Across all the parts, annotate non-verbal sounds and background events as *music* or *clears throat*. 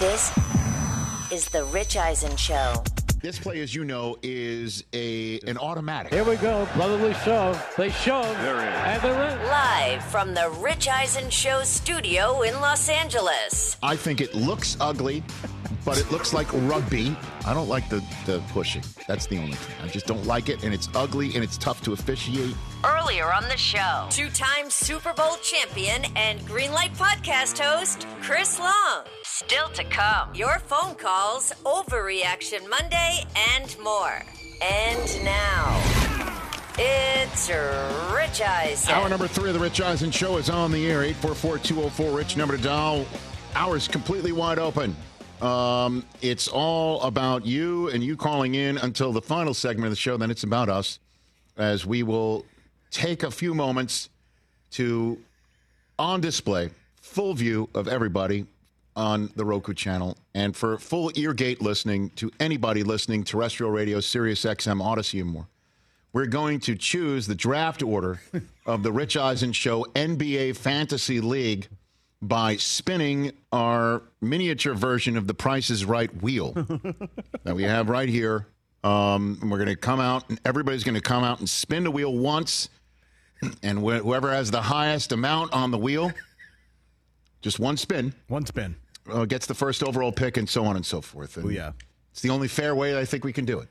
This is the Rich Eisen Show. This play, as you know, is a an automatic. Here we go. Brotherly shove. They shove. There is. And they're in. Live from the Rich Eisen Show studio in Los Angeles. I think it looks ugly, but it looks like rugby. I don't like the, the pushing. That's the only thing. I just don't like it, and it's ugly and it's tough to officiate. Earlier on the show, two time Super Bowl champion and Greenlight podcast host, Chris Long. Still to come, your phone calls, Overreaction Monday, and more. And now, it's Rich Eisen. Hour number three of the Rich Eisen Show is on the air. 844-204-RICH, number to dial. Hours completely wide open. Um, it's all about you and you calling in until the final segment of the show. Then it's about us, as we will take a few moments to on display full view of everybody on the Roku channel and for full eargate listening to anybody listening terrestrial radio, Sirius XM, Audacy, and more. We're going to choose the draft order of the Rich Eisen Show NBA Fantasy League by spinning our miniature version of the Price is Right wheel *laughs* that we have right here. Um, and we're going to come out, and everybody's going to come out and spin the wheel once. And wh- whoever has the highest amount on the wheel, just one spin, One spin. Uh, gets the first overall pick, and so on and so forth. Oh, yeah. it's the only fair way I think we can do it.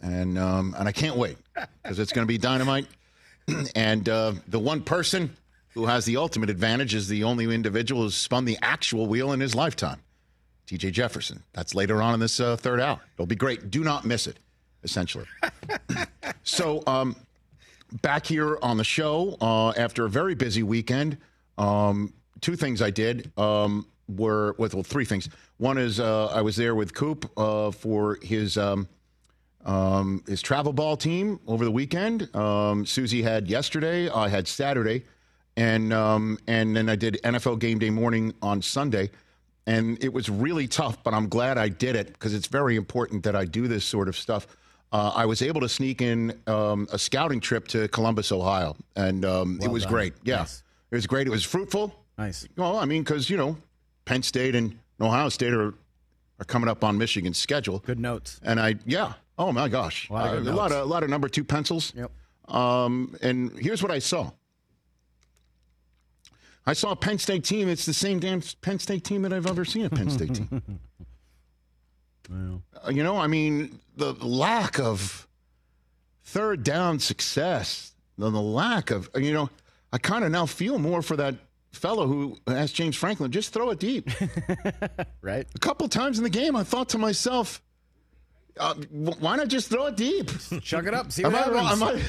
And um, and I can't wait because it's going to be dynamite. *clears throat* and uh, the one person who has the ultimate advantage is the only individual who's spun the actual wheel in his lifetime, T.J. Jefferson. That's later on in this uh, third hour. It'll be great. Do not miss it. Essentially. *clears throat* so um, back here on the show uh, after a very busy weekend. Um, two things I did um, were with well, three things. One is uh, I was there with Coop uh, for his um, um, his travel ball team over the weekend. Um, Suzy had yesterday. I had Saturday, and um, and then I did NFL game day morning on Sunday. And it was really tough, but I'm glad I did it because it's very important that I do this sort of stuff. Uh, I was able to sneak in um, a scouting trip to Columbus, Ohio, and um, it was done. great. Yeah, Nice. it was great. It was fruitful. Nice. Well, I mean, because you know, Penn State and Ohio State are are coming up on Michigan's schedule. Good notes. And I, yeah. Oh my gosh, A lot of Uh, a lot of a lot of number two pencils. Yep. Um, and here's what I saw. I saw a Penn State team. It's the same damn Penn State team that I've ever seen a Penn State team. *laughs* Uh, you know, I mean, the lack of third down success, the, the lack of, you know, I kind of now feel more for that fellow who asked James Franklin, just throw it deep. *laughs* Right? A couple times in the game, I thought to myself, uh, why not just throw it deep? Chuck it up. See Am I, wrong? am, I,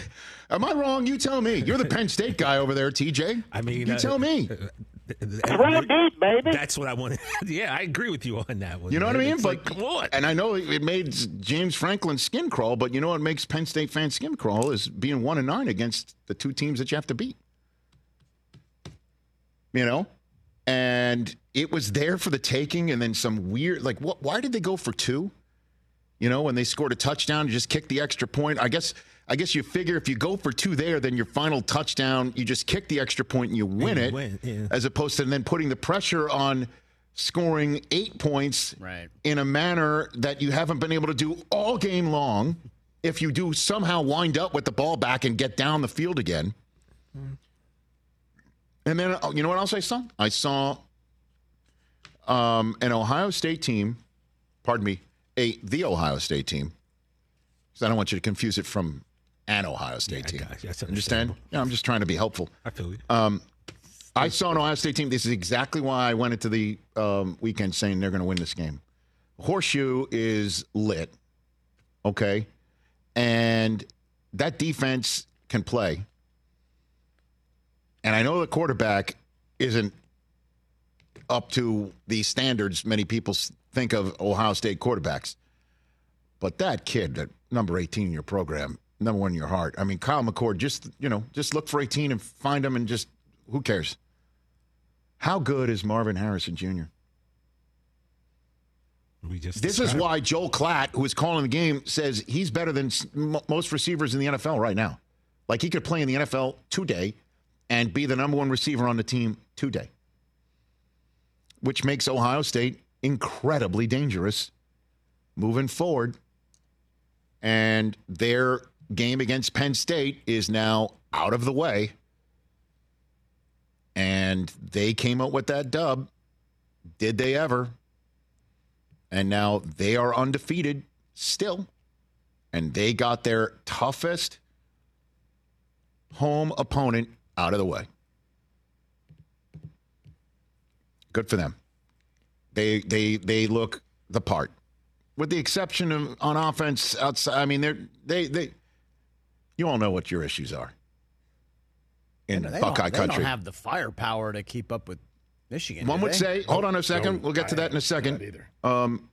am I wrong? You tell me. You're the Penn State guy over there, TJ. I mean, you uh, tell me. Throw it deep, baby. That's what I want. *laughs* yeah, I agree with you on that one. You know what I mean? It's But like, come on. and I know it made James Franklin skin crawl, but you know what makes Penn State fans skin crawl is being one and nine against the two teams that you have to beat. You know, and it was there for the taking, and then some weird like what? Why did they go for two? You know, when they scored a touchdown, you just kick the extra point. I guess. I guess you figure if you go for two there, then your final touchdown, you just kick the extra point and you win you it, win, yeah. as opposed to then putting the pressure on scoring eight points Right. in a manner that you haven't been able to do all game long. If you do somehow wind up with the ball back and get down the field again. Mm. And then, oh, you know what else I saw? I saw um, an Ohio State team, pardon me, a the Ohio State team. Because I don't want you to confuse it from an Ohio State Yeah, I team. That's Understand? Yeah, I'm just trying to be helpful. I feel you. Um, I saw an Ohio State team. This is exactly why I went into the um, weekend saying they're going to win this game. Horseshoe is lit, okay, and that defense can play. And I know the quarterback isn't up to the standards many people think of Ohio State quarterbacks, but that kid, at number eighteen in your program, number one in your heart. I mean, Kyle McCord, just you know, just look for eighteen and find him, and just who cares? How good is Marvin Harrison Jr.? we just This is why Joel Klatt, who is calling the game, says he's better than most receivers in the NFL right now. Like he could play in the NFL today and be the number one receiver on the team today, which makes Ohio State incredibly dangerous moving forward. And their game against Penn State is now out of the way. And they came out with that dub. Did they ever? And now they are undefeated still. And they got their toughest home opponent out of the way. Good for them. They they they look the part. With the exception of on offense outside I mean they're they they you all know what your issues are in They Buckeye don't, they country. don't have the firepower to keep up with Michigan. One would they? say, hold on a second, No, we'll get to that in a second. seen Um,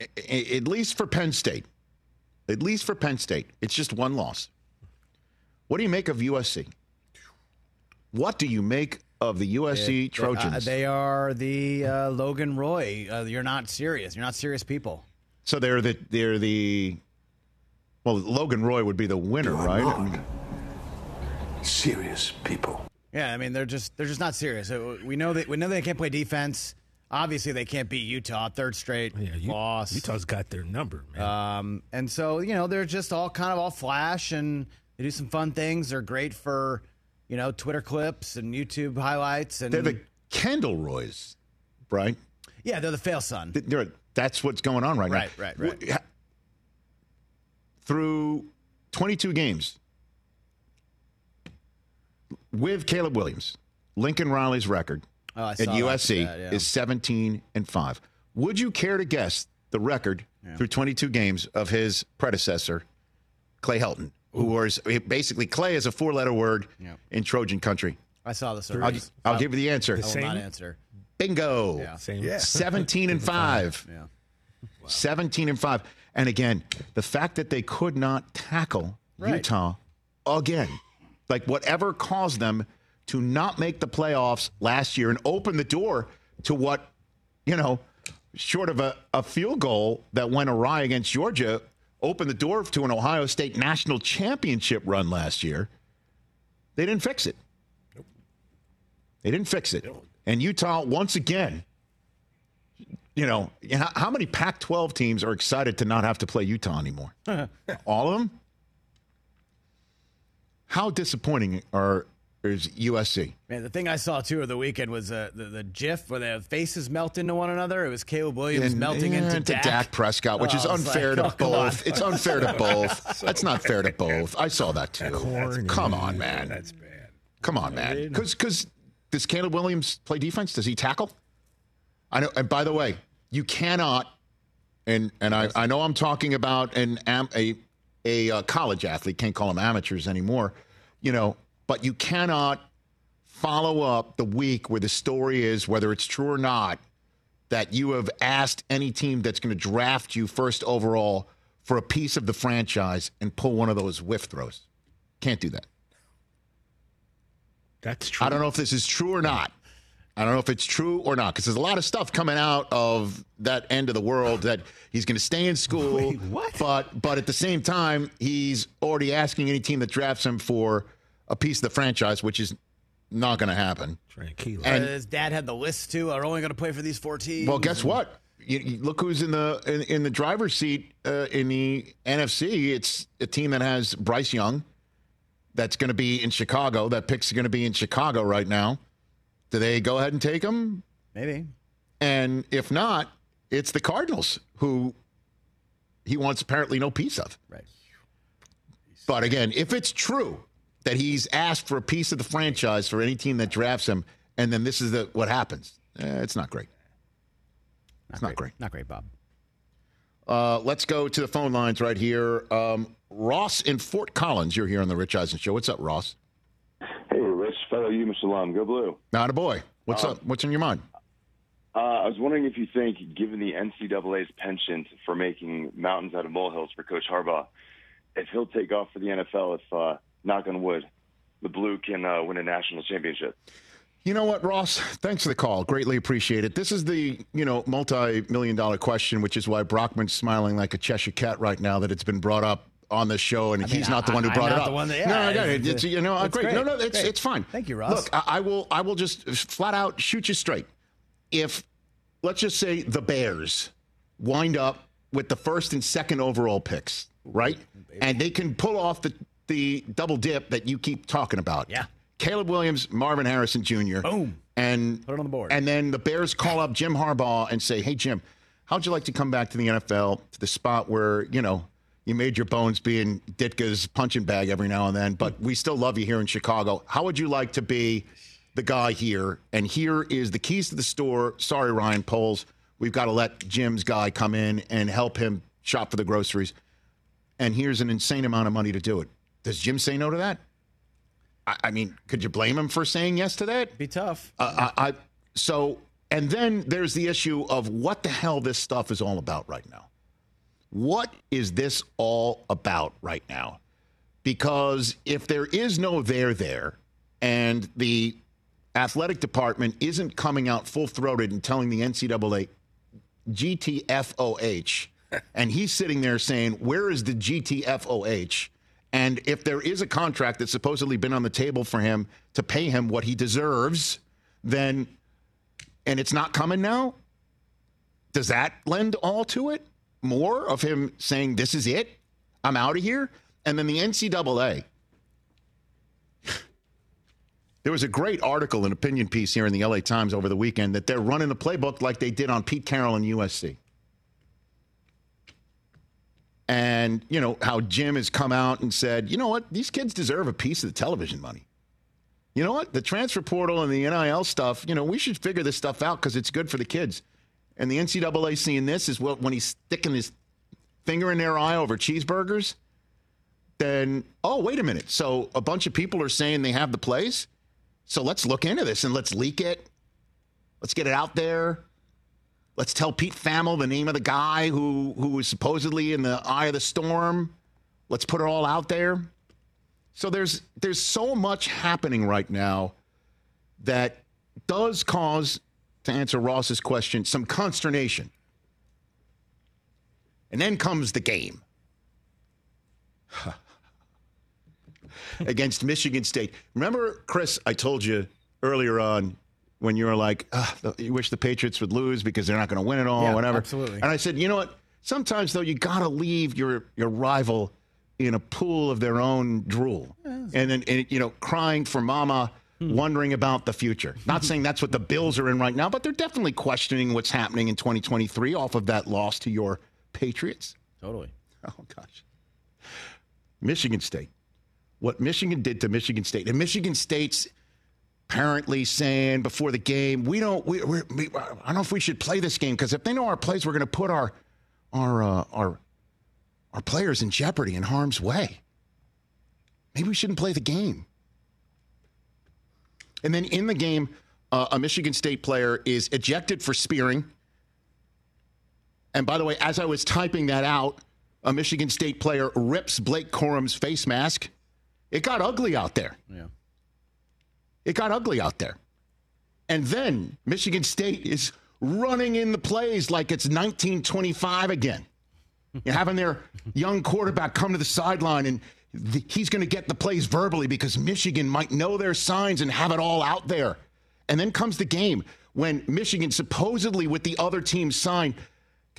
a- a- at least for Penn State, at least for Penn State, it's just one loss. What do you make of USC? What do you make of the USC Uh, Trojans? they are the uh, Logan Roy. Uh, you're not serious. You're not serious people. so they're the they're the well, Logan Roy would be the winner, right? I mean, Serious people. Yeah, I mean they're just they're just not serious. Uh, We know that we know they can't play defense. Obviously, they can't beat Utah. Third straight Yeah, U- loss. Utah's got their number, man. Um, and so you know they're just all kind of all flash and they do some fun things. They're great for you know Twitter clips and YouTube highlights and they're the Kendall Roys, right? yeah they're the fail son. They're- that's what's going on right, Right, now. right, right. Ha- Through 22 games with Caleb Williams, Lincoln Riley's record Oh, at that USC stat, yeah. is 17 and 5. Would you care to guess the record through 22 games of his predecessor, Clay Helton, who was basically Clay is a four letter word Yeah. in Trojan country? I saw this. I'll. I'll give you the answer. I will Same? not answer. Bingo. Yeah. Same. Yeah. 17 and *laughs* 5. Yeah. 17 and 5. And again, the fact that they could not tackle Right. Utah again, like whatever caused them to not make the playoffs last year and open the door to what, you know, short of a, a field goal that went awry against Georgia, opened the door to an Ohio State national championship run last year. They didn't fix it. They didn't fix it. And Utah, once again, you know, how, how many Pac 12 teams are excited to not have to play Utah anymore? *laughs* All of them? How disappointing are is USC? Man, the thing I saw too of the weekend was uh, the the GIF where their faces melt into one another. It was Caleb Williams melting yeah, into Dak. Prescott, which Oh, is unfair like, to oh, both. It's unfair to *laughs* both. That's not fair to both. I saw that too. corny. Come on, man. That's bad. Come on, man. Because because does Caleb Williams play defense? Does he tackle? I know. And by the way, you cannot. And and I, I know I'm talking about an am, a a uh, college athlete. Can't call them amateurs anymore. You know, but you cannot follow up the week where the story is whether it's true or not that you have asked any team that's going to draft you first overall for a piece of the franchise and pull one of those whiff throws. Can't do that. That's true. I don't know if this is true or not. I don't know if it's true or not because there's a lot of stuff coming out of that end of the world that he's going to stay in school. *laughs* Wait, what? But but at the same time, he's already asking any team that drafts him for a piece of the franchise, which is not going to happen. Tranquilo. And- Uh, his dad had the list too. Are only going to play for these four teams. Well, guess what? You, you look who's in the in, in the driver's seat uh, in the NFC. It's a team that has Bryce Young. That's going to be in Chicago. That pick's are going to be in Chicago right now. Do they go ahead and take him? Maybe. And if not, it's the Cardinals who he wants apparently no piece of. Right. But again, if it's true that he's asked for a piece of the franchise for any team that drafts him, and then this is the what happens, eh, it's not great. It's not great. Not great, Bob. Uh, let's go to the phone lines right here. Um, Ross in Fort Collins, you're here on the Rich Eisen Show. What's up, Ross? Hey, Rich, fellow you, Mr. Lum, go blue. Not a boy. What's Uh, up? What's in your mind? Uh, I was wondering if you think, given the NCAA's penchant for making mountains out of molehills for Coach Harbaugh, if he'll take off for the NFL, if uh, knock on wood, the blue can uh, win a national championship. You know what, Ross? Thanks for the call. Greatly appreciate it. This is the, you know, multi-million dollar question, which is why Brockman's smiling like a Cheshire cat right now that it's been brought up on the show, and mean, he's not the one who I'm brought it up. the one that- no, yeah, I got it. it's- It's, you know, it's great. great. No, no, it's Great. it's fine. Thank you, Ross. Look, I, I will, I will just flat out shoot you straight. If let's just say the Bears wind up with the first and second overall picks, right? And they can pull off the the double dip that you keep talking about. Yeah. Caleb Williams, Marvin Harrison Jr. Boom. And Put it on the board. And then the Bears call up Jim Harbaugh and say, "Hey Jim, how'd you like to come back to the NFL to the spot where you know you made your bones being Ditka's punching bag every now and then, but we still love you here in Chicago. How would you like to be the guy here? And here is the keys to the store. Sorry, Ryan Poles, we've got to let Jim's guy come in and help him shop for the groceries. And here's an insane amount of money to do it. Does Jim say no to that? I, I mean, could you blame him for saying yes to that? Be tough. Uh, I, I so and then there's the issue of what the hell this stuff is all about right now. What is this all about right now? Because if there is no there there, and the athletic department isn't coming out full throated and telling the NCAA GTFOH, *laughs* and he's sitting there saying, Where is the GTFOH? And if there is a contract that's supposedly been on the table for him to pay him what he deserves, then, and it's not coming now, does that lend all to it? More of him saying, This is it? I'm out of here? And then the NCAA. *sighs* There was a great article, an opinion piece here in the LA Times over the weekend that they're running the playbook like they did on Pete Carroll and USC. And, you know, how Jim has come out and said, you know what, these kids deserve a piece of the television money. You know what, the transfer portal and the NIL stuff, you know, we should figure this stuff out because it's good for the kids. And the NCAA seeing this is what when he's sticking his finger in their eye over cheeseburgers, then, oh, wait a minute. So a bunch of people are saying they have the plays. So let's look into this and let's leak it. Let's get it out there. Let's tell Pete Thamel the name of the guy who who was supposedly in the eye of the storm. Let's put it all out there. So there's there's so much happening right now that does cause, to answer Ross's question, some consternation. And then comes the game *laughs* against Michigan State. Remember, Chris, I told you earlier on when you were like, "Ah, you wish the Patriots would lose because they're not going to win it all, Yeah, whatever. absolutely. And I said, you know what? Sometimes though, you got to leave your your rival in a pool of their own drool, and then and, you know, crying for mama. Wondering about the future. Not saying that's what the Bills are in right now, but they're definitely questioning what's happening in 2023 off of that loss to your Patriots. Totally. Oh, gosh. Michigan State. What Michigan did to Michigan State. And Michigan State's apparently saying before the game, we don't, we, we, I don't know if we should play this game because if they know our plays, we're going to put our, our, uh, our, our players in jeopardy in harm's way. Maybe we shouldn't play the game. And then in the game, uh, a Michigan State player is ejected for spearing. And by the way, as I was typing that out, a Michigan State player rips Blake Corum's face mask. It got ugly out there. Yeah. It got ugly out there. And then Michigan State is running in the plays like it's 1925 again. You're having their young quarterback come to the sideline and th- he's going to get the plays verbally because Michigan might know their signs and have it all out there. And then comes the game when Michigan supposedly with the other team's sign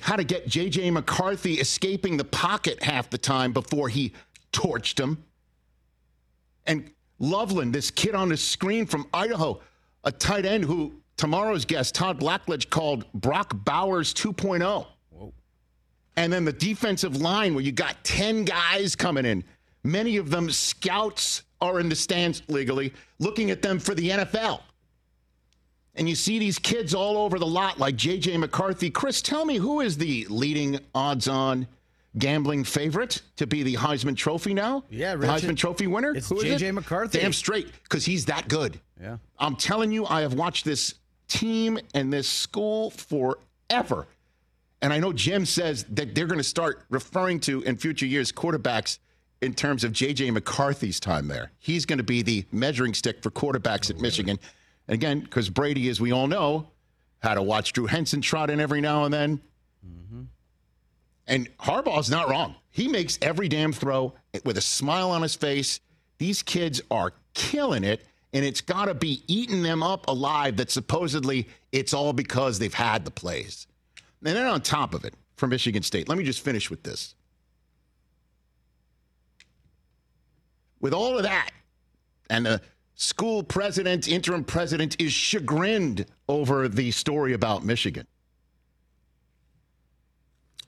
had to get J.J. McCarthy escaping the pocket half the time before he torched him. And Loveland, this kid on the screen from Idaho, a tight end who tomorrow's guest, Todd Blackledge, called Brock Bowers 2.0. And then the defensive line, where you got 10 guys coming in, many of them scouts are in the stands legally, looking at them for the NFL. And you see these kids all over the lot, like J.J. McCarthy. Chris, tell me who is the leading odds on gambling favorite to be the Heisman Trophy now? Yeah, the Rich, Heisman Trophy winner? it's Who is J.J. it? McCarthy. Damn straight, because he's that good. Yeah. I'm telling you, I have watched this team and this school forever. And I know Jim says that they're going to start referring to in future years quarterbacks in terms of J.J. McCarthy's time there. He's going to be the measuring stick for quarterbacks at Michigan. And again, because Brady, as we all know, had to watch Drew Henson trot in every now and then. Mm-hmm. And Harbaugh's not wrong. He makes every damn throw with a smile on his face. These kids are killing it. and it's got to be eating them up alive that supposedly it's all because they've had the plays. And then on top of it, for Michigan State, let me just finish with this. With all of that, and the school president, interim president, is chagrined over the story about Michigan.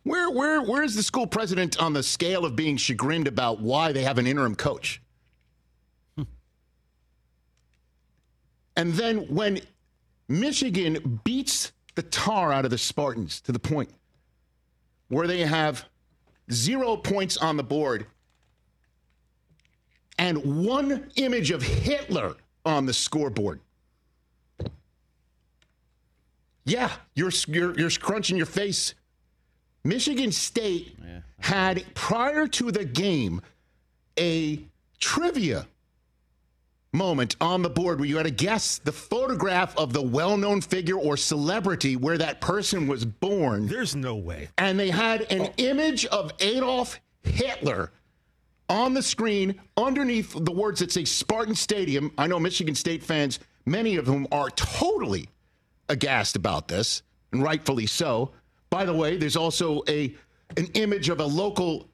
Where, where, where is the school president on the scale of being chagrined about why they have an interim coach? Hmm. And then when Michigan beats the tar out of the Spartans to the point where they have zero points on the board and one image of Hitler on the scoreboard. Yeah, you're, you're, you're scrunching your face. Michigan State yeah. had, prior to the game, a trivia moment on the board where you had to guess the photograph of the well known figure or celebrity where that person was born. There's no way. And they had an oh. image of Adolf Hitler on the screen underneath the words that say Spartan Stadium. I know Michigan State fans, many of whom are totally aghast about this, and rightfully so. By the way, there's also a an image of a local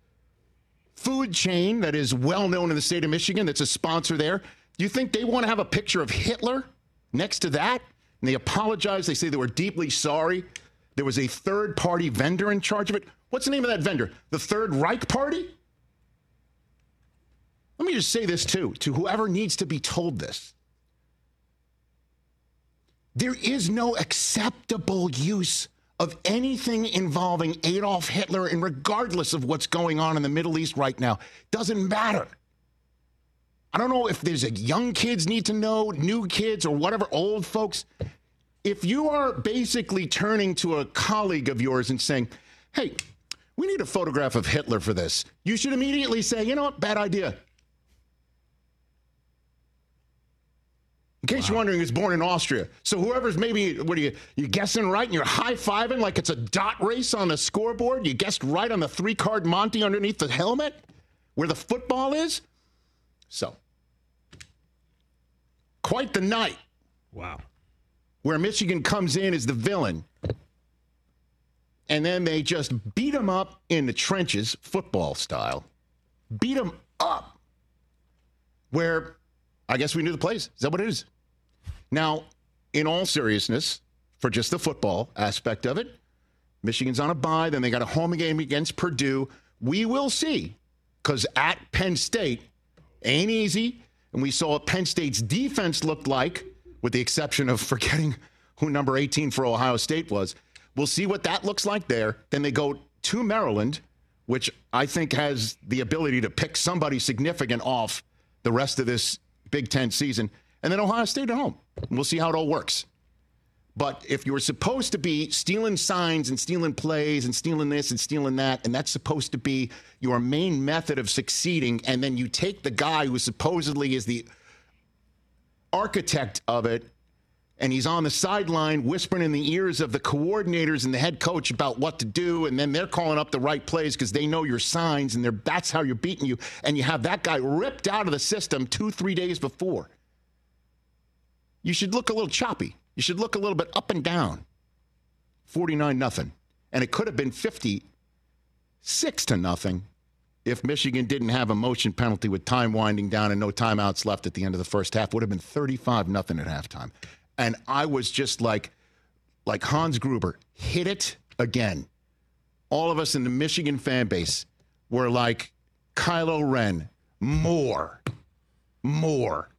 food chain that is well known in the state of Michigan that's a sponsor there. Do you think they want to have a picture of Hitler next to that? And they apologize. They say they were deeply sorry. There was a third party vendor in charge of it. What's the name of that vendor? The Third Reich Party? Let me just say this too to whoever needs to be told this. There is no acceptable use of anything involving Adolf Hitler, and regardless of what's going on in the Middle East right now, doesn't matter. I don't know if there's a young kids need to know, new kids, or whatever, old folks. If you are basically turning to a colleague of yours and saying, hey, we need a photograph of Hitler for this, you should immediately say, you know what, bad idea. Case wow. you're wondering, he was born in Austria. So whoever's maybe, what are you, you guessing right and you're high fiving like it's a dot race on the scoreboard? You guessed right on the three card Monty underneath the helmet where the football is? So, quite the night. Wow. Where Michigan comes in as the villain. And then they just beat them up in the trenches, football style. Beat them up. Where I guess we knew the plays. Is that what it is? Now, in all seriousness, for just the football aspect of it, Michigan's on a bye. Then they got a home game against Purdue. We will see, because at Penn State ain't easy. And we saw what Penn State's defense looked like, with the exception of *laughs* forgetting who number 18 for Ohio State was. We'll see what that looks like there. Then they go to Maryland, which I think has the ability to pick somebody significant off the rest of this Big Ten season, and then Ohio State at home. We'll see how it all works. But if you're supposed to be stealing signs and stealing plays and stealing this and stealing that, and that's supposed to be your main method of succeeding, and then you take the guy who supposedly is the architect of it and he's on the sideline whispering in the ears of the coordinators and the head coach about what to do and then they're calling up the right plays because they know your signs and that's how you're beating you and you have that guy ripped out of the system two three days before you should look a little choppy. You should look a little bit up and down. 49 nothing. And it could have been 56 to nothing if Michigan didn't have a motion penalty with time winding down and no timeouts left at the end of the first half, would have been 35 nothing at halftime. And I was just like, like Hans Gruber, hit it again. All of us in the Michigan fan base were like, Kylo Ren, more, more.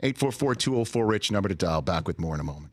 844 204 Rich, number to dial. Back with more in a moment.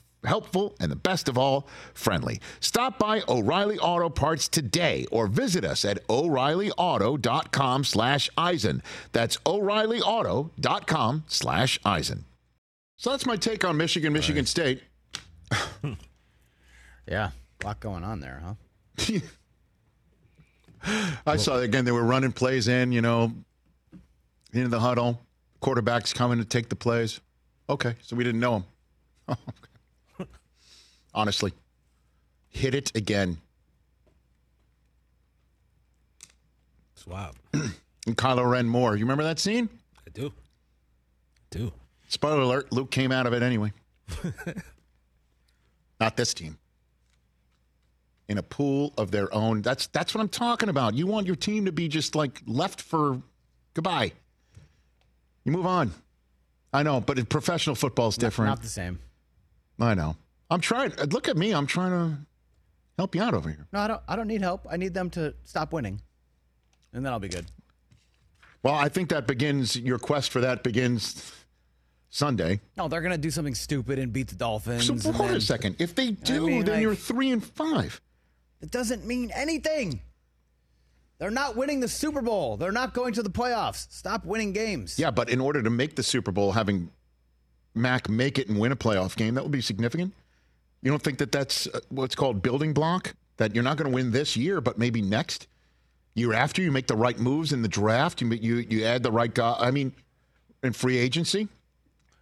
helpful, and the best of all, friendly. Stop by O'Reilly Auto Parts today or visit us at o'reillyauto.com slash Eisen. That's o'reillyauto.com slash Eisen. So that's my take on Michigan, Michigan State. *laughs* Yeah, a lot going on there, huh? *laughs* I saw again they were running plays in, you know, into the huddle. Quarterbacks coming to take the plays. Okay, so we didn't know him. *laughs* Honestly, hit it again. It's wild. *clears throat* And Kylo Ren more. You remember that scene? I do. I do. Spoiler alert: Luke came out of it anyway. *laughs* Not this team. In a pool of their own. That's that's what I'm talking about. You want your team to be just like left for goodbye. You move on. I know, but professional football is different. Not the same. I know. I'm trying. Look at me. I'm trying to help you out over here. No, I don't. I don't need help. I need them to stop winning, and then I'll be good. Well, I think that begins. Your quest for that begins Sunday. No, they're gonna do something stupid and beat the Dolphins. So hold then- a second. If they do, mean, then like- you're three and five. It doesn't mean anything. They're not winning the Super Bowl. They're not going to the playoffs. Stop winning games. Yeah, but in order to make the Super Bowl, having Mac make it and win a playoff game, that would be significant. You don't think that that's uh, what's called building block? That you're not going to win this year, but maybe next year after you make the right moves in the draft, you you you add the right guy. I mean, in free agency.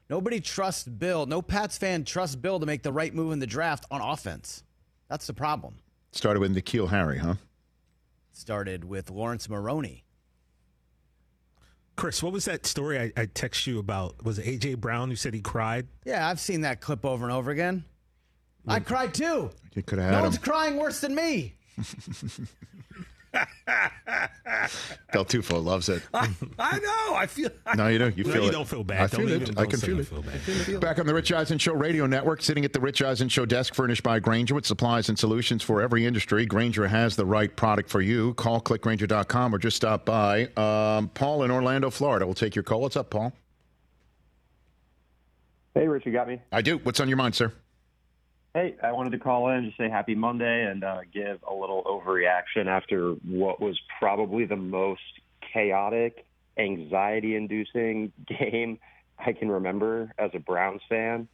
Nobody trusts Bill. No Pats fan trusts Bill to make the right move in the draft on offense. That's the problem. Started with N'Keal Harry, huh? Started with Laurence Maroney. Chris, what was that story I, I text you about? Was it AJ Brown who said he cried? Yeah, I've seen that clip over and over again. I cried too. You could have No had one's crying worse than me. Del Tufo loves it. I know. I feel. *laughs* No, you don't. You No, feel you it. don't feel bad. I Don't feel even- it. don't I can say feel you it. feel bad. Back on the Rich Eisen Show radio network, sitting at the Rich Eisen Show desk, furnished by Grainger with supplies and solutions for every industry. Grainger has the right product for you. Call clickgrainger.com or just stop by. Um, Paul in Orlando, Florida. will take your call. What's up, Paul? Hey, Rich, you got me? I do. What's on your mind, sir? Hey, I wanted to call in, just say happy Monday, and uh, give a little overreaction after what was probably the most chaotic, anxiety inducing *laughs* game I can remember as a Browns fan.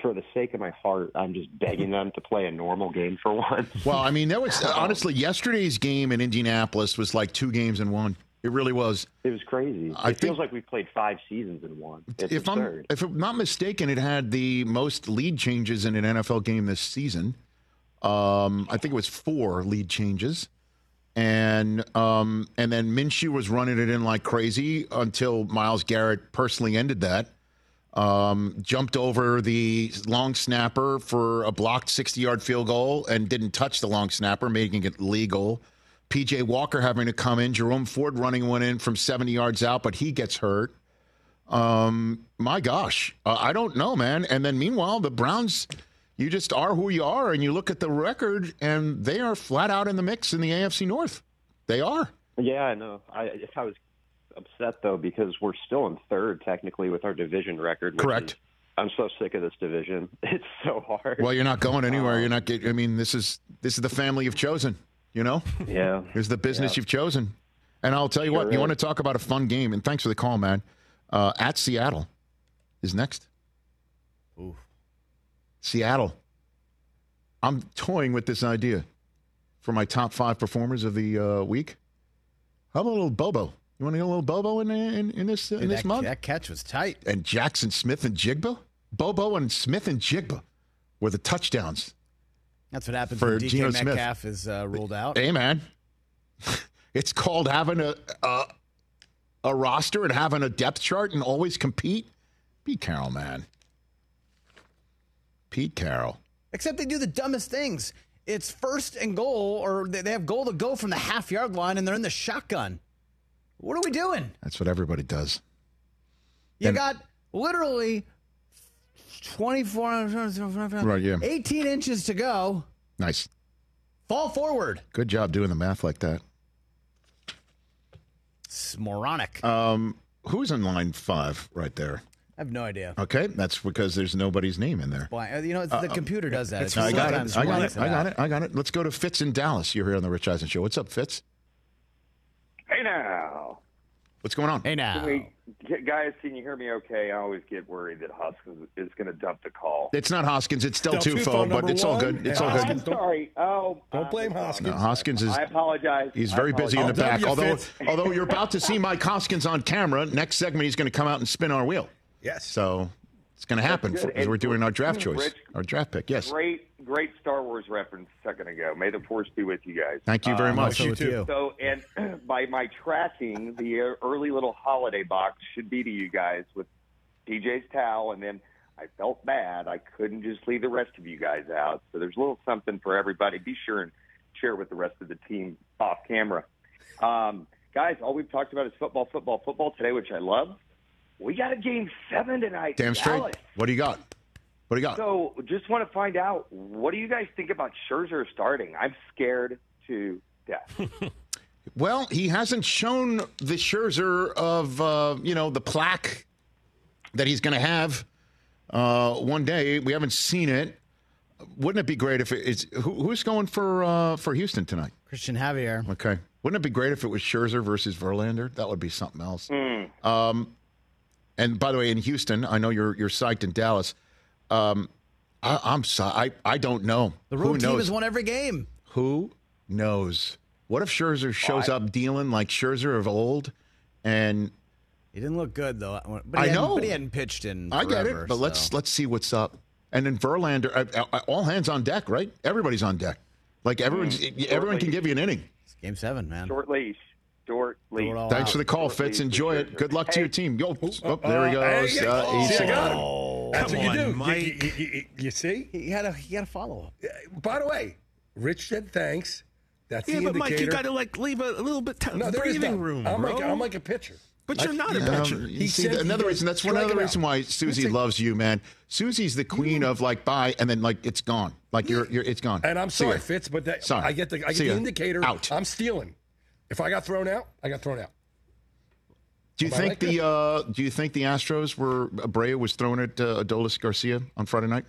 For the sake of my heart, I'm just begging them to play a normal game for once. Well, I mean, that was *laughs* honestly yesterday's game in Indianapolis was like two games in one. It really was. It was crazy. I it feels like we played five seasons in one. It's if I'm if I'm not mistaken, it had the most lead changes in an NFL game this season. Um, I think it was four lead changes, and um, and then Minshew was running it in like crazy until Myles Garrett personally ended that. Um, jumped over the long snapper for a blocked 60 yard field goal and didn't touch the long snapper, making it legal. PJ Walker having to come in, Jerome Ford running one in from 70 yards out, but he gets hurt. Um, my gosh, uh, I don't know, man. And then meanwhile, the Browns You just are who you are, and you look at the record, and they are flat out in the mix in the AFC North. They are. Yeah, I know. I, I was upset though because we're still in third technically with our division record. Correct. is- I'm so sick of this division. *laughs* It's so hard. Well, you're not going anywhere. You're not getting. I mean, this is this is the family you've chosen. You know, yeah. *laughs* here's the business Yeah. you've chosen. And I'll tell you what. Sure You want to talk about a fun game? And thanks for the call, man. Uh, at Seattle is next. Ooh. Seattle. I'm toying with this idea for my top five performers of the uh, week. How about a little Bobo? You want to get a little Bobo in in, in this in Dude, this that, month? that catch was tight. and Jaxon Smith-Njigba? Bobo and Smith-Njigba were the touchdowns. That's what happens For when DK Geno Smith. Metcalf is uh, ruled out. Hey, man. *laughs* it's called having a, a a roster and having a depth chart and always compete. Pete Carroll, man. Pete Carroll. Except they do the dumbest things. It's first and goal, or they they have goal to go from the half yard line, and they're in the shotgun. What are we doing? That's what everybody does. You And- got literally 24, Right, yeah. 18 inches to go. Nice. Fall forward. Good job doing the math like that. It's moronic. Um, who's in line five right there? I have no idea. Okay, that's because there's nobody's name in there. Why- You know, it's, the computer does that. It's I got sometimes it. I got blanks it. I got out. it. I got it. Let's go to Fitz in Dallas. You're here on the Rich Eisen Show. What's up, Fitz? Hey now. What's going on? Hey now. Wait, guys, can you hear me okay? I always get worried that Hoskins is going to dump the call. It's not Hoskins. It's Del Del Tufo, Tufo, but number it's all good. It's Yeah, all I'm good. Sorry. Oh, Don't I'm blame. Hoskins. No, Hoskins is I apologize. he's I very busy in the apologize. back. W, Although Fitz. although you're about to see Mike Hoskins on camera, next segment he's going to come out and spin our wheel. Yes. So it's going to happen That's as we're doing our draft choice, Rich, our draft pick. Yes. Great, great Star Wars reference a second ago. May the force be with you guys. Thank you very Um, much. Also with too. So, and *clears throat* by my tracking, the uh, early little holiday box should be to you guys with DJ's towel, and then I felt bad. I couldn't just leave the rest of you guys out. So there's a little something for everybody. Be sure and share with the rest of the team off camera. Um, guys, all we've talked about is football, football, football today, which I love. We got a game seven tonight. Damn straight. Dallas. What do you got? What do you got? So, just want to find out what do you guys think about Scherzer starting? I'm scared to death. *laughs* Well, he hasn't shown the Scherzer of uh, you know the plaque that he's going to have uh, one day. We haven't seen it. Wouldn't it be great if it's who, who's going for uh, for Houston tonight? Cristian Javier. Okay, wouldn't it be great if it was Scherzer versus Verlander? That would be something else. Hmm. Um, and by the way, in Houston, I know you're you're psyched in Dallas. Um, I, I'm sorry. I I don't know. The Who road team knows? has won every game. Who knows? What if Scherzer shows up dealing like Scherzer of old? And He didn't look good though. But I he hadn't- know. but he hadn't pitched in. I get it, but let's let's see what's up. And then Verlander, uh, uh, all hands on deck, right? Everybody's on deck. Like everyone's, everyone can give you an inning. It's game seven, man. Short leash. Short leash. Thanks out. for the call, Short Fitz. leash Enjoy it. Good luck to Hey. your team. Yo, oh, there he Uh, goes. hey, Uh, oh, he's- see, got. Oh, That's come what you on, do. Mike. You, you- you- you see? he had a he had a follow up. By the way, Rich said thanks. That's Yeah, the but indicator. Mike, you got to like leave a, a little bit of no, there is breathing none. room, I'm bro. like I'm like a pitcher. but you're not a Um, pitcher. you He see, said another goes, reason. That's one strike other him reason why Suzy Listen. loves you, man. Suzy's the queen of like bye, and then like it's gone. Like you're, you're it's gone. And I'm See sorry, ya. Fitz, but that, Sorry. I get the I get See the ya. indicator. Out. I'm stealing. If I got thrown out, I got thrown out. Do you Am think right the uh, Do you think the Astros were Abreu was throwing at uh, Adolis Garcia on Friday night?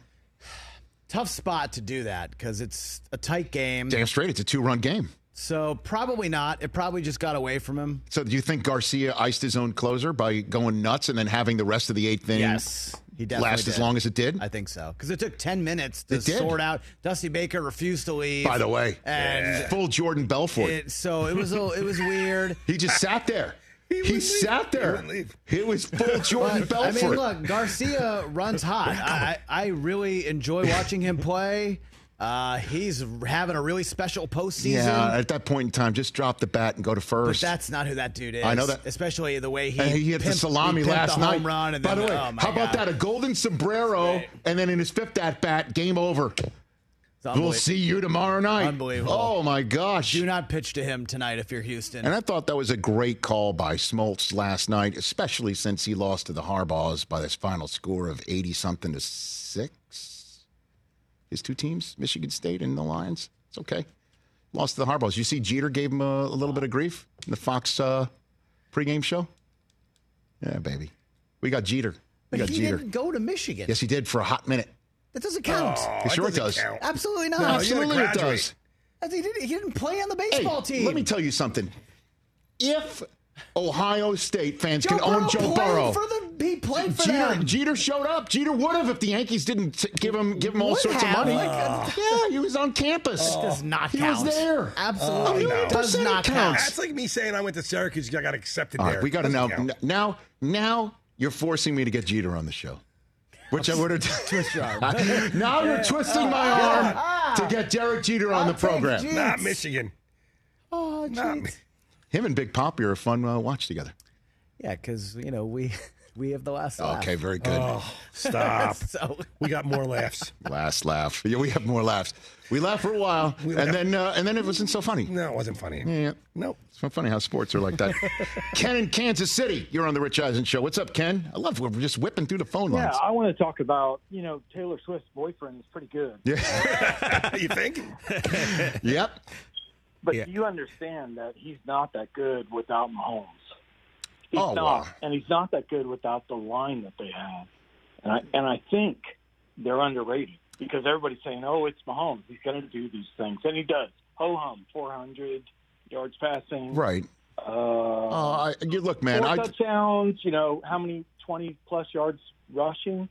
Tough spot to do that because it's a tight game. Damn straight, it's a two run game. So probably not. It probably just got away from him. So do you think Garcia iced his own closer by going nuts and then having the rest of the eighth inning Yes, he definitely last as long as it did? I think so because it took ten minutes to sort out. Dusty Baker refused to leave. By the way, and full Jordan Belfort. it, so it was a, it was weird. *laughs* he just sat there. *laughs* He, wouldn't sat there. It was full *laughs* Jordan But, I mean, look, Garcia runs hot. I I really enjoy watching him play. Uh, he's having a really special postseason. yeah, at that point in time, just drop the bat and go to first. But that's not who that dude is. I know that. Especially the way he and he hit the salami last night. Home run and By then, the way, oh how about that? A golden sombrero, and then in his fifth at bat, game over. We'll see you tomorrow night. Unbelievable. Oh my gosh. Do not pitch to him tonight if you're Houston. And I thought that was a great call by Smoltz last night, especially since he lost to the Harbaughs by this final score of 80 something to 6. His two teams, Michigan State and the Lions. It's okay. Lost to the Harbaughs. You see, Jeter gave him a, a little bit of grief in the Fox uh, pregame show. Yeah, baby, we got Jeter. We But got he Jeter. didn't go to Michigan. Yes, he did for a hot minute. That doesn't count. It sure does. Absolutely not. No, Absolutely, it does. He didn't, he didn't play on the Hey, baseball team. let me tell you something. If Ohio State fans Joe can own Joe Burrow, For the, he played for Jeter, them. Jeter showed up. Jeter would have if the Yankees didn't give him give him all Would sorts have, of money. like, uh, *laughs* yeah, he was on campus. That does not He count. was there. Absolutely Oh, no. does not count. That's like me saying I went to Syracuse. I got accepted All there. right, we got to now. count. Now, now you're forcing me to get Jeter on the show. Which I would have. *laughs* Twist your arm. *laughs* now you're twisting my arm to get Derek Jeter on I'll the program. take Not Michigan. Oh, Not jeez. me. Him and Big Poppy are a fun uh, watch together. Yeah, because you know we we have the last laugh. Okay, very good. Oh, stop. *laughs* So we got more laughs. Last laugh. Yeah, we have more laughs. We laughed for a while, and laughed. then uh, and then it wasn't so funny. No, it wasn't funny. Yeah, Nope. it's so funny how sports are like that. *laughs* Ken in Kansas City, you're on the Rich Eisen show. What's up, Ken? I love we're just whipping through the phone Yeah, lines. Yeah, I want to talk about, you know, Taylor Swift's boyfriend is pretty good. Yeah. *laughs* you think? yep. But Yeah. do you understand that he's not that good without Mahomes? He's Oh, not. wow. And he's not that good without the line that they have. And I, and I think they're underrated because everybody's saying, oh, it's Mahomes. He's going to do these things. And he does. Ho hum, 400 yards passing. Right. Uh, Oh, I, look, man. four I, touchdowns, you know, how many 20 plus yards rushing?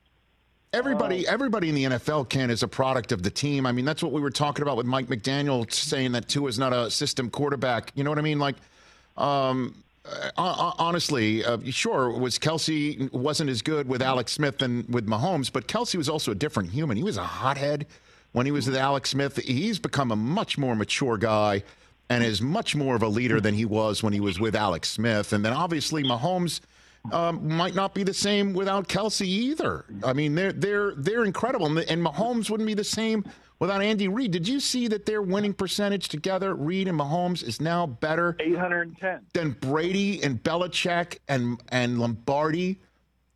everybody, everybody in the NFL, Ken, is a product of the team. I mean, that's what we were talking about with Mike McDaniel saying that Tua is not a system quarterback. You know what I mean? Like, um, uh, honestly, uh, sure, was Kelce wasn't as good with Alex Smith and with Mahomes, but Kelce was also a different human. He was a hothead when he was with Alex Smith. He's become a much more mature guy and is much more of a leader than he was when he was with Alex Smith. And then obviously Mahomes um, might not be the same without Kelce either. I mean, they're they're they're incredible, and, and Mahomes wouldn't be the same without Andy Reid. Did you see that their winning percentage together, Reid and Mahomes, is now better 810. than Brady and Belichick and and Lombardi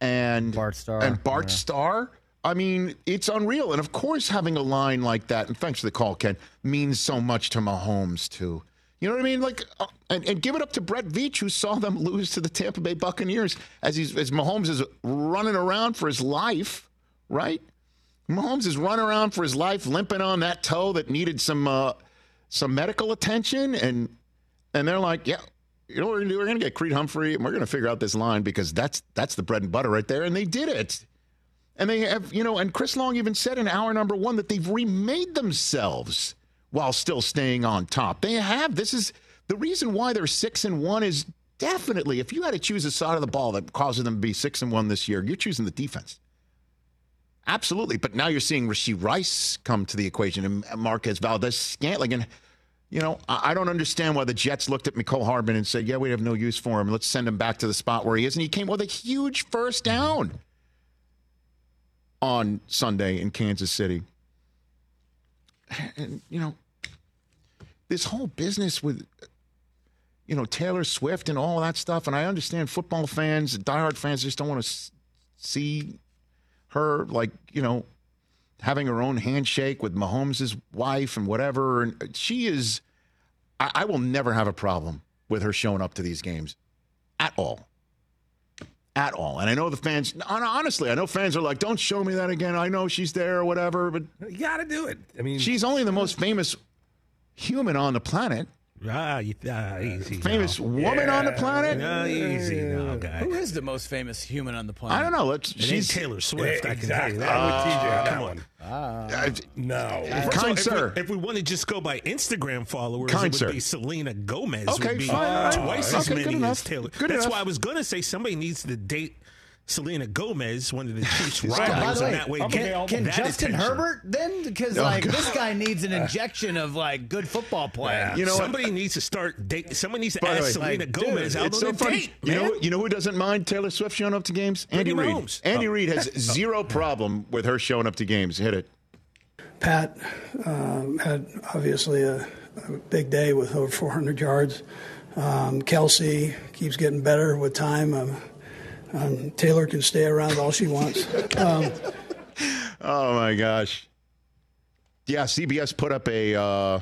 and Bart Starr, and Bart yeah. Starr? I mean, it's unreal. And of course, having a line like that, and thanks for the call, Ken, means so much to Mahomes too. You know what I mean? Like, uh, and, and give it up to Brett Veach, who saw them *laughs* lose to the Tampa Bay Buccaneers as he's as Mahomes is running around for his life, right? Mahomes is running around for his life, limping on that toe that needed some uh, some medical attention, and and they're like, yeah, you know what we're gonna do? We're gonna get Creed Humphrey, and we're gonna figure out this line because that's that's the bread and butter right there, and they did it. And they have, you know, and Chris Long even said in hour number one that they've remade themselves while still staying on top. They have. This is the reason why they're six and one is definitely if you had to choose a side of the ball that causes them to be six and one this year, you're choosing the defense. Absolutely. But now you're seeing Rashee Rice come to the equation and Marquez Valdes-Scantling. And, you know, I don't understand why the Jets looked at Mecole Hardman and said, yeah, we have no use for him. Let's send him back to the spot where he is. And he came with a huge first down on Sunday in Kansas City. And, you know, this whole business with, you know, Taylor Swift and all that stuff. And I understand football fans, diehard fans just don't want to see her like you know having her own handshake with Mahomes' wife and whatever. And she is, I, I will never have a problem with her showing up to these games at all. At all. And I know the fans, honestly, I know fans are like, don't show me that again. I know she's there or whatever, but You got to do it. I mean, she's only the most famous human on the planet. Ah, you, ah, easy. Famous now. woman on the planet? No, easy now, guy. Who is the most famous human on the planet? I don't know. Let's, she's Taylor Swift. I can tell you that. I'm with TJ on that come one. uh, No. First of all, kind if sir. We, if we want to just go by Instagram followers, Kind it would sir. be Selena Gomez. Okay, would be fine, all right. twice as Okay, many as Taylor. Good That's enough. why I was going to say somebody needs to date Selena Gomez, one of the Chiefs' By rivals, the way, and that way I'm. Can that Justin attention. Herbert then? Because Oh, like God. this guy needs an *laughs* injection of like good football play. You know what? somebody needs to start date. Somebody needs to By ask way, Selena like, Gomez dude, out on so a funny. date. You man. know, you know who doesn't mind Taylor Swift showing up to games? Andy Reid. Mahomes. Andy Oh. Reid has *laughs* zero problem with her showing up to games. Hit it. Pat um, had obviously a, a big day with over 400 yards. Um, Kelce keeps getting better with time. Um, um, Taylor can stay around all she wants. Um, Oh my gosh. Yeah, CBS put up a uh,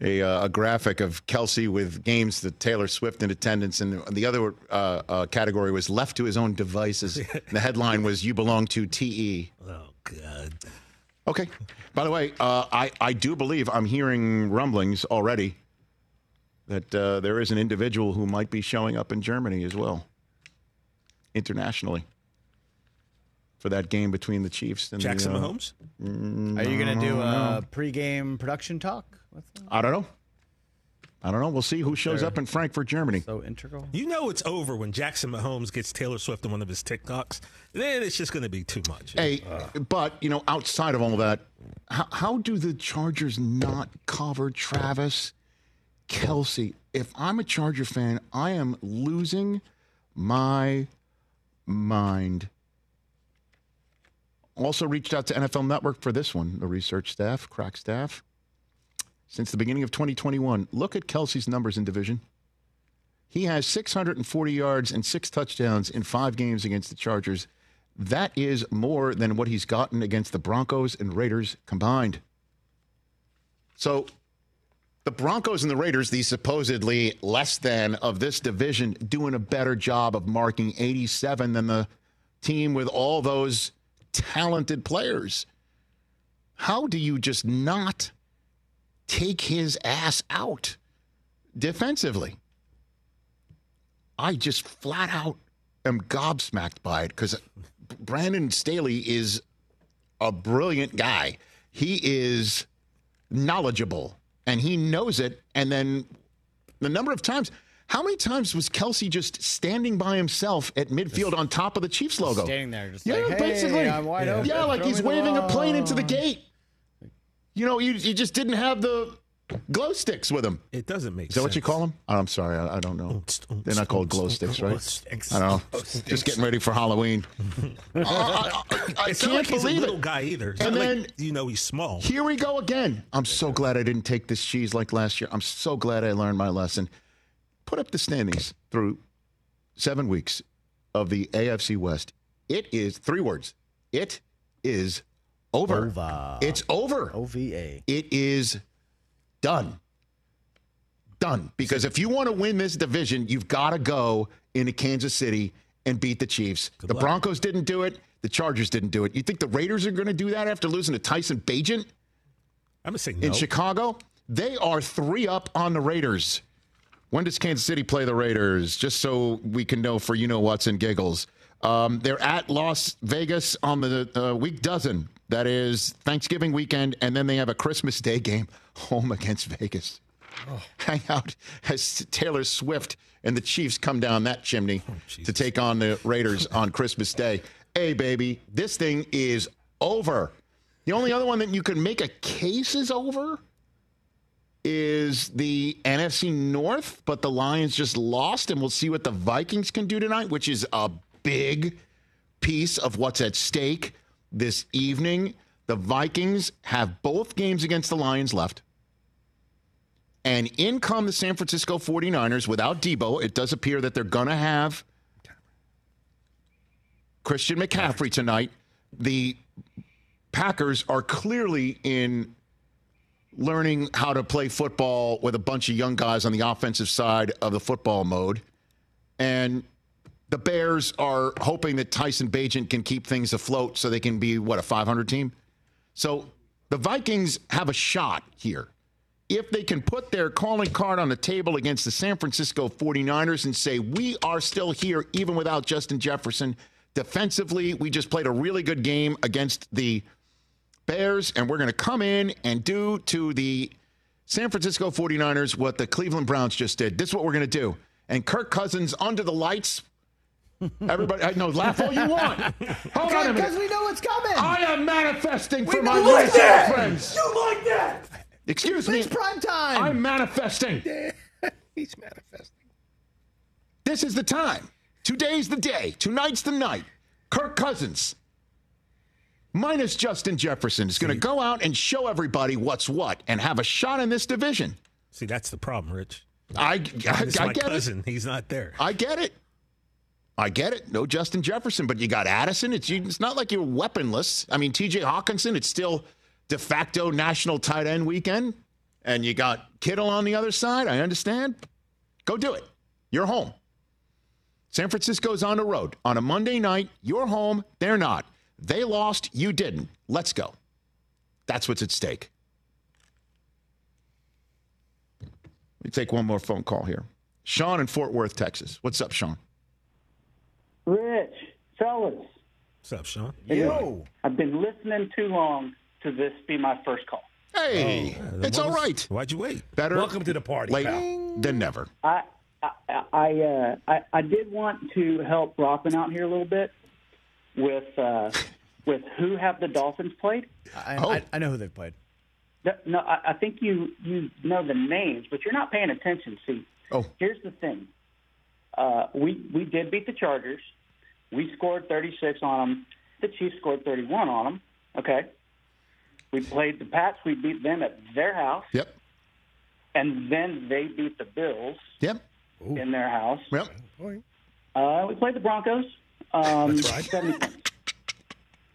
a, uh, a graphic of Kelce with games that Taylor Swift in attendance, and the other uh, uh, category was left to his own devices. *laughs* the headline was "You belong to TE." Oh God. Okay. By the way, uh, I I do believe I'm hearing rumblings already that uh, there is an individual who might be showing up in Germany as well, internationally, for that game between the Chiefs and Jackson the, uh, Mahomes. mm, Are you going to do I don't a pregame production talk? with? I don't know. I don't know. We'll see who shows They're up in Frankfurt, Germany. So integral. You know it's over when Jackson Mahomes gets Taylor Swift in one of his TikToks. Then it's just going to be too much. Hey, but you know, outside of all that, how, how do the Chargers not cover Travis Kelce? If I'm a Charger fan, I am losing my mind. Also reached out to NFL Network for this one, the research staff, crack staff. Since the beginning of 2021, look at Kelce's numbers in division. He has 640 yards and six touchdowns in five games against the Chargers. That is more than what he's gotten against the Broncos and Raiders combined. So the Broncos and the Raiders, the supposedly less than of this division, doing a better job of marking 87 than the team with all those talented players. How do you just not take his ass out defensively? I just flat out am gobsmacked by it because Brandon Staley is a brilliant guy. He is knowledgeable and he knows it. And then the number of times, how many times was Kelce just standing by himself at midfield on top of the Chiefs logo? Standing there, just yeah, like, hey, basically. I'm wide yeah, open. Yeah, like Throw he's waving a plane into the gate. You know, you, you just didn't have the glow sticks with them. It doesn't make sense. Is that what you call them? Oh, I'm sorry, I, I don't know. They're not called glow sticks, right? I don't know. Just getting ready for Halloween. I, *laughs* I- I- I it's not can't like he's a little it. guy either. It's And then like, you know he's small. here we go again. I'm so glad I didn't take this cheese like last year. I'm so glad I learned my lesson. Put up the standings through seven weeks of the AFC West. It is three words. It is over. Over. It's over. OVA. It is done. Done. Because if you want to win this division, you've got to go into Kansas City and beat the Chiefs. the luck. Broncos didn't do it. The Chargers didn't do it. You think the Raiders are going to do that after losing to Tyson Bagent I'm gonna say in. Chicago? They are three up on the Raiders. When does Kansas City play the Raiders? Just so we can know for you know what's and giggles. Um, they're at Las Vegas on the uh, week dozen. That is Thanksgiving weekend, and then they have a Christmas Day game home against Vegas. Oh. Hang out as Taylor Swift and the Chiefs come down that chimney oh, to take on the Raiders on Christmas Day. Hey, baby, this thing is over. The only other one that you can make a case is over is the NFC North, but the Lions just lost, and we'll see what the Vikings can do tonight, which is a big piece of what's at stake this evening. The Vikings have both games against the Lions left. And in come the San Francisco 49ers without Deebo. It does appear that they're going to have Christian McCaffrey tonight. The Packers are clearly in learning how to play football with a bunch of young guys on the offensive side of the football mode. And the Bears are hoping that Tyson Bagent can keep things afloat so they can be, what, a 500 team? So the Vikings have a shot here. If they can put their calling card on the table against the San Francisco 49ers and say, we are still here even without Justin Jefferson. Defensively, we just played a really good game against the Bears, and we're going to come in and do to the San Francisco 49ers what the Cleveland Browns just did. This is what we're going to do. And Kirk Cousins under the lights. Everybody, I know, laugh all you want. *laughs* Hold on a Because we know what's coming. I am manifesting for my know like that. friends. You like that? Excuse me. It's prime time. I'm manifesting. *laughs* He's manifesting. This is the time. Today's the day. Tonight's the night. Kirk Cousins, minus Justin Jefferson, is going to go out and show everybody what's what and have a shot in this division. See, that's the problem, Rich. I, I, It's I my get it. cousin. He's not there. I get it. I get it. No Justin Jefferson, but you got Addison. It's, it's not like you're weaponless. I mean, TJ Hockenson, it's still de facto national tight end weekend, and you got Kittle on the other side. I understand. Go do it. You're home. San Francisco's on the road on a Monday night. You're home. They're not. They lost. You didn't. Let's go. That's what's at stake. Let me take one more phone call here. Sean in Fort Worth, Texas. What's up, Sean? Rich, fellas. What's up, Sean? Yo. I've been listening too long to this be my first call. Hey, Oh, it's all right. Why'd you wait? Better Welcome to the party, late pal. than never. I I I, uh, I I did want to help Brockman out here a little bit with uh, *laughs* with who have the Dolphins played. I, Oh. I, I know who they've played. No, no I, I think you you know the names, but you're not paying attention. See, Oh. here's the thing: uh, we we did beat the Chargers. We scored 36 on them. The Chiefs scored 31 on them. Okay. We played the Pats. We beat them at their house, Yep. and then they beat the Bills Yep. in their house. Yep. Uh, we played the Broncos. Um, That's right. 70 points.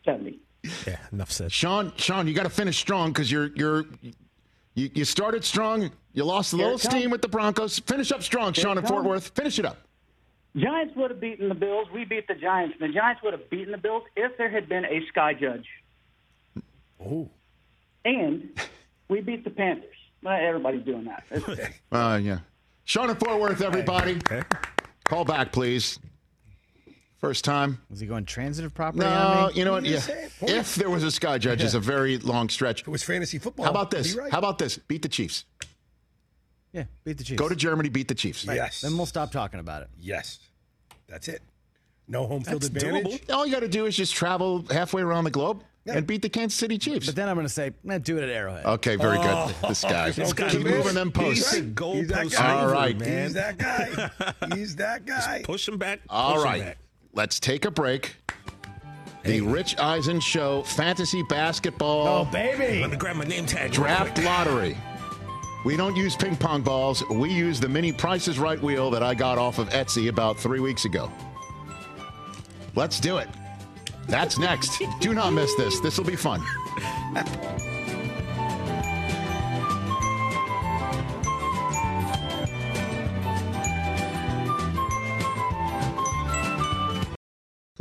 70. Yeah, enough said. Sean, Sean, you got to finish strong because you're you're you, you started strong. You lost a little steam with the Broncos. Finish up strong, Here Sean in Fort. Worth. Finish it up. Giants would have beaten the Bills. We beat the Giants. And the Giants would have beaten the Bills if there had been a sky judge. Oh. And we beat the Panthers. Well, everybody's doing that. It's- *laughs* Uh, yeah. Sean in Fort Worth, everybody. Okay. Call back, please. First time. Was he going transitive property on No, me? you know what? Yeah. just say it. Point. If there was a sky judge, it's a very long stretch. It was fantasy football. How about this? right. How about this? Beat the Chiefs. Yeah, beat the Chiefs. Go to Germany, beat the Chiefs. Yes. Then we'll stop talking about it. Yes. That's it. No home field That's advantage. doable. All you got to do is just travel halfway around the globe and beat the Kansas City Chiefs. But then I'm going to say, eh, do it at Arrowhead. Okay, very Oh. good. This guy. *laughs* This guy, Keep moving them posts. He's a goal He's that post guy. All mover, right. man. He's that guy. *laughs* He's that guy. Push him back. All push him back. Let's take a break. The Rich Eisen Show Fantasy Basketball Oh, baby. Let me grab my name tag. real Draft quick. Lottery. We don't use ping pong balls. We use the mini Prices Right wheel that I got off of Etsy about three weeks ago. Let's do it. That's next. do not miss this. This will be fun. *laughs*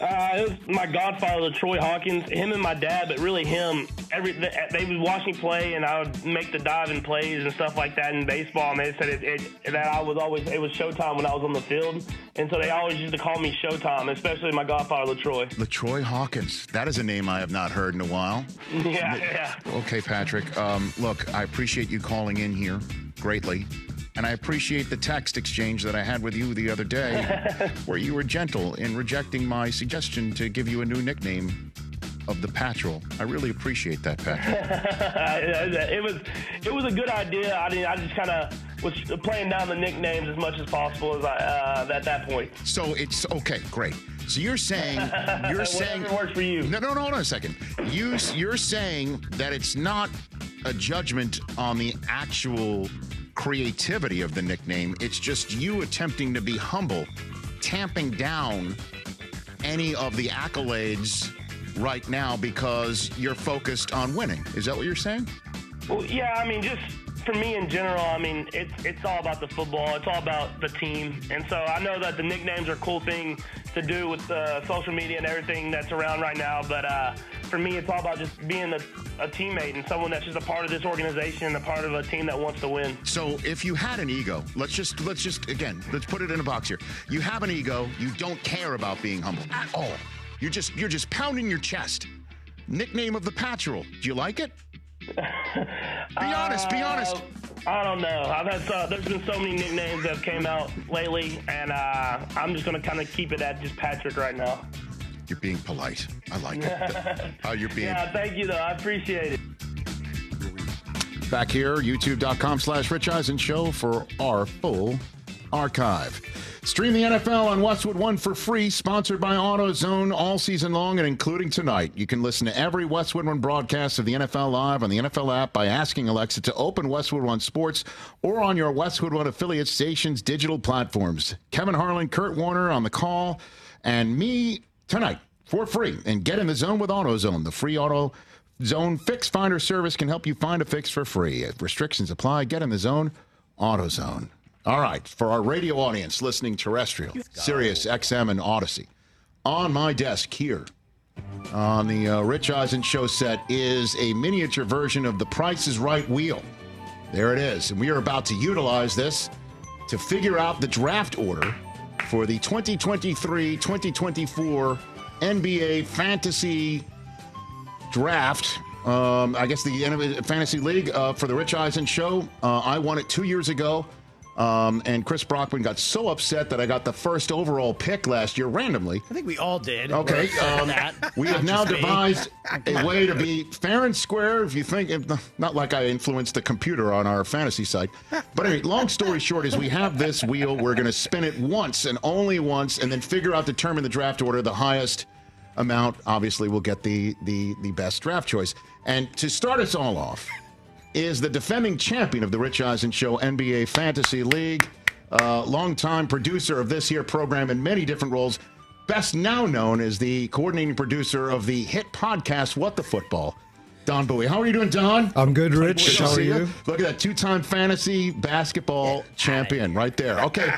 Uh, it was my godfather, Troy Hawkins. Him and my dad, but really him. Every they would watch me play, and I would make the diving plays and stuff like that in baseball. And they said it, it, that I was always it was Showtime when I was on the field, and so they always used to call me Showtime, especially my godfather, Latroy. Latroy Hawkins. That is a name I have not heard in a while. *laughs* Yeah, yeah. Okay, Patrick. Um, look, I appreciate you calling in here greatly. And I appreciate the text exchange that I had with you the other day, *laughs* where you were gentle in rejecting my suggestion to give you a new nickname of the Patrol. I really appreciate that, Patrick. *laughs* it was it was a good idea. I I just kind of was playing down the nicknames as much as possible as I uh, at that point. So it's okay, great. So you're saying *laughs* you're saying works for you. No, no, no, hold on a second. You you're saying that it's not a judgment on the actual creativity of the nickname. It's just you attempting to be humble, tamping down any of the accolades right now because you're focused on winning. Is that what you're saying? Well, yeah, I mean, just for me in general, I mean, it's it's all about the football. It's all about the team, and so I know that the nicknames are a cool thing to do with uh, social media and everything that's around right now. But uh, for me, it's all about just being a, a teammate and someone that's just a part of this organization, and a part of a team that wants to win. So if you had an ego, let's just let's just again, let's put it in a box here. You have an ego, you don't care about being humble at all. You're just you're just pounding your chest. Nickname of the Patrol. Do you like it? *laughs* Be honest, be honest. Uh, I don't know. I've had so, there's been so many nicknames that have came out lately, and uh, I'm just gonna kind of keep it at just Patrick right now. You're being polite. I like it. *laughs* How you're being Yeah, thank you though. I appreciate it. back here, youtube.com slash Rich Eisen Show for our full archive. Stream the NFL on Westwood One for free, sponsored by AutoZone all season long and including tonight. You can listen to every Westwood One broadcast of the NFL live on the NFL app by asking Alexa to open Westwood One Sports or on your Westwood One affiliate stations' digital platforms. Kevin Harlan, Kurt Warner on the call, and me tonight for free. And get in the zone with AutoZone, the free auto Zone Fix Finder service can help you find a fix for free. If restrictions apply, get in the zone, AutoZone. All right, for our radio audience listening terrestrial, Sirius XM and Audacy. On my desk here on the uh, Rich Eisen show set is a miniature version of the Price is Right wheel. There it is. And we are about to utilize this to figure out the draft order for the 2023 2024 NBA Fantasy Draft. Um, I guess the Fantasy League uh, for the Rich Eisen show. Uh, I won it two years ago. Um, and Chris Brockman got so upset that I got the first overall pick last year randomly. I think we all did. Okay, um, *laughs* that. we have now devised a *laughs* way to be fair and square. If you think, if, not like I influenced the computer on our fantasy site, but anyway, long story short is we have this wheel. We're going to spin it once and only once, and then figure out, determine the draft order. The highest amount, obviously, will get the the the best draft choice. And to start us all off is the defending champion of the Rich Eisen Show NBA Fantasy League, uh, longtime producer of this here program in many different roles, best now known as the coordinating producer of the hit podcast What the Football. Don Bowie. How are you doing, Don? I'm good, Rich. Good How are see you? Look at that two-time fantasy basketball champion right there. Okay,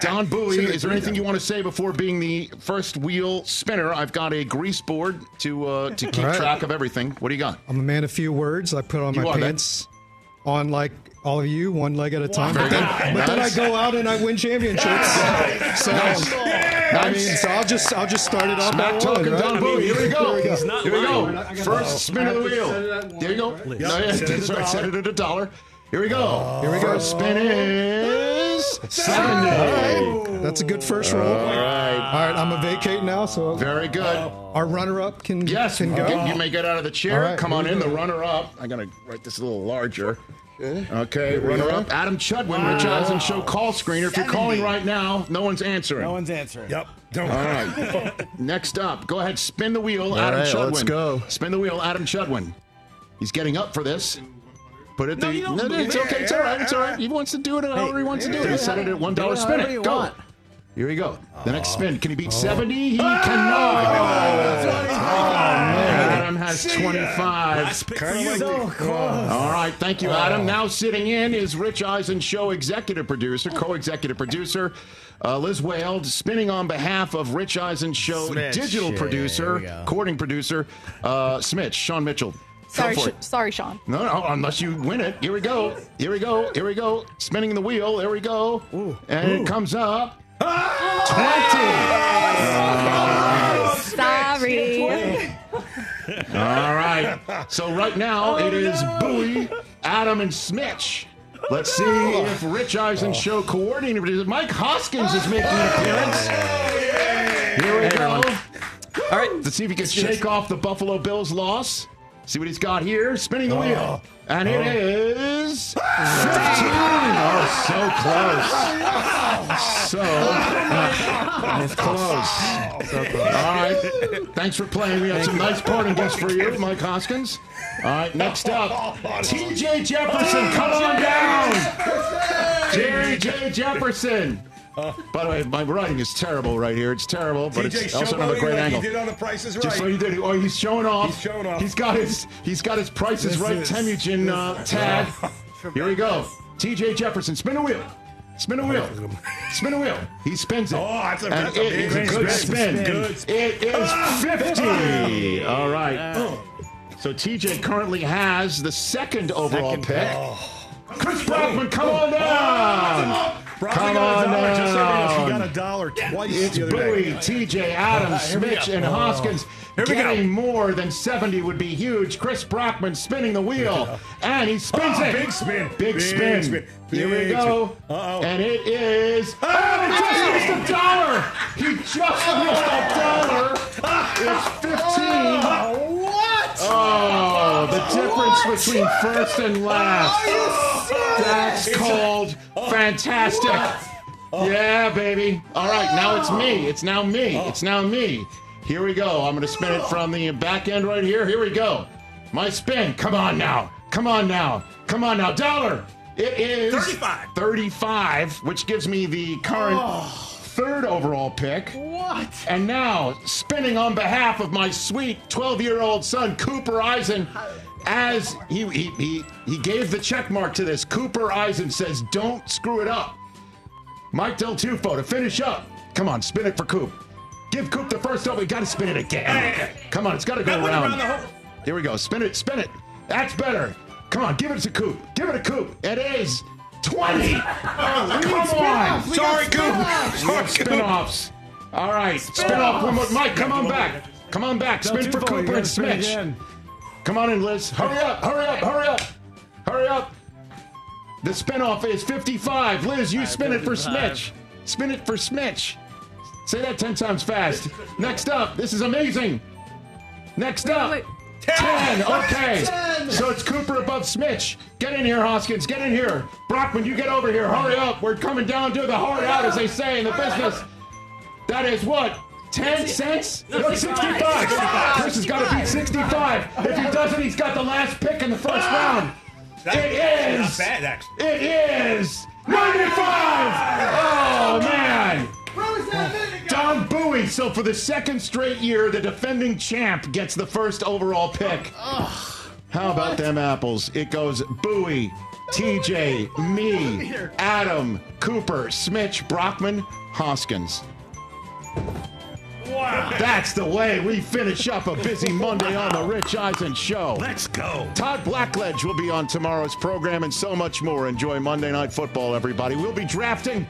Don Bowie, is there anything you want to say before being the first wheel spinner? I've got a grease board to uh, to keep All right. track of everything. What do you got? I'm a man of few words. I put on You my are that. pants on like all of you, one leg at a time. Very But, then, but then I go out and I win championships. So, Nice. I mean, so I'll just I'll just start it off. Smack at talking right? Bowie. Here we go. Here we go. Here we go. First spin of the wheel. There you go. No, yeah, Set it that's at right. a Set it at a dollar. Here we go. Here we go. First spin is. All right. That's a good first roll. All right. All right, I'm a vacate now, so Very good. our runner-up can Yes, can go. you may get out of the chair. Right, Come on in, go. the runner-up. I gotta write this a little larger. Okay, runner-up. Adam Chudwin, Rich Eisen Show call screener. If you're calling right now, no one's answering. No one's answering. Yep. Don't All right. *laughs* Next up, go ahead, spin the wheel, All Adam right, Chudwin. let's go. Spin the wheel, Adam Chudwin. He's getting up for this. Put it No, the. No, no, it's okay. It's all right. It's all right. He wants to do it however he wants to do it. He set it at one dollar. do it Spin it. Go. want. Here we go. The next spin. Can he beat 70? He cannot. Oh, man. Adam has 25. So close. All right, thank you, Adam. Now sitting in is Rich Eisen, show executive producer, co-executive producer, uh, Liz Whale, spinning on behalf of Rich Eisen, show Smitch. digital Yeah, producer, here we go. recording producer, uh, Smitch, Sean Mitchell. Go Sorry, for Sh- it. sorry, Sean. No, no, unless you win it. Here we go. Here we go. Here we go. Spinning the wheel. There we go. and it comes up. 20. Sorry. All right. So right now oh, it is Bowie, Adam, and Smitch. Let's see oh, if Rich Eisen show coordinator producer Mike Hoskins is making an appearance. Here we go. All right. Let's see if he can shake off the Buffalo Bills loss. See what he's got here. Spinning the wheel. And it Oh. is *laughs* 15. Oh, so close. So it's close. So close. All right. Thanks for playing. We have some nice parting gifts for you, Mike Hoskins. All right. Next up, TJ Jefferson. Come on down. Jerry J. Jefferson. By the way, my writing is terrible right here. It's terrible, but TJ it's also another showboating great like angle. He did on the Price is Right. Just so you did. Oh, he's showing off. He's showing off. He's got his. He's got his prices This right. is- Temujin uh, tag. Here we go. T.J. Jefferson, spin a wheel. Spin a wheel. Spin a wheel. He spins it. Oh, that's a- and that's a big is a good spin. spin. Good. It is Ah, 50. *laughs* All right. So TJ currently has the second overall pick. Chris Brockman, come on down. Come got on a dollar. Just so you know, he got a dollar twice It's the other Bowie, day. TJ, Adams, Smitch, and Oh. Hoskins. Here we go. Getting more than 70 would be huge. Chris Brockman spinning the wheel. And he spins Oh, it. big spin. Big, Big spin. spin. Here we go. Uh-oh. And it is. Oh, he just ah! missed a dollar. He just missed a dollar. It's 15. What? Oh, the difference between first and last. That's called oh. fantastic. Yeah, baby. All right, now it's me. Oh. It's now me. Oh. It's now me. Here we go. I'm going to spin it from the back end right here. Here we go. My spin. Come on now. Come on now. Come on now. Dollar. It is 35. 35, which gives me the current third overall pick. What? And now, spinning on behalf of my sweet 12 year old son, Cooper Eisen, as he, he, he, he gave the check mark to this, Cooper Eisen says, Don't screw it up. Mike Del Tufo to finish up. Come on, spin it for Coop. Give Coop the first over. We got to spin it again. Come on, it's got to go around. around Here we go. Spin it, spin it. That's better. Come on, give it to Coop. Give it to Coop. It is 20. *laughs* Oh, come on. Sorry, Coop. We Sorry, spin-offs. All right, spin-off one more. Mike, come on back. Come on back. Spin for Tufo, Cooper and spin Smitch. Again. Come on in, Liz. Hurry up, hurry up, hurry up. Hurry up. The spin-off is 55. Liz, you spin it for Smitch. Spin it for Smitch. Say that 10 times fast. Next up, this is amazing. Next up, wait. 10. Okay. So it's Cooper above Smitch. Get in here, Hoskins. Get in here. Brockman, you get over here. Hurry up. We're coming down to the hard out, as they say in the business. That is what? 10 cents? No, 65. Chris has got to beat 65. If he doesn't, he's got the last pick in the first round. it is. Bad, actually. It is 95. Oh, man. Don Bowie. So for the second straight year, the defending champ gets the first overall pick. How about them apples? It goes Bowie, TJ, me, Adam, Cooper, Smitch, Brockman, Hoskins. Wow. That's the way we finish up a busy Monday on the Rich Eisen Show. Let's go. Todd Blackledge will be on tomorrow's program and so much more. Enjoy Monday Night Football, everybody. We'll be drafting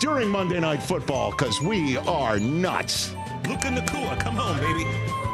during Monday Night Football because we are nuts. Puka Nacua, come home, baby.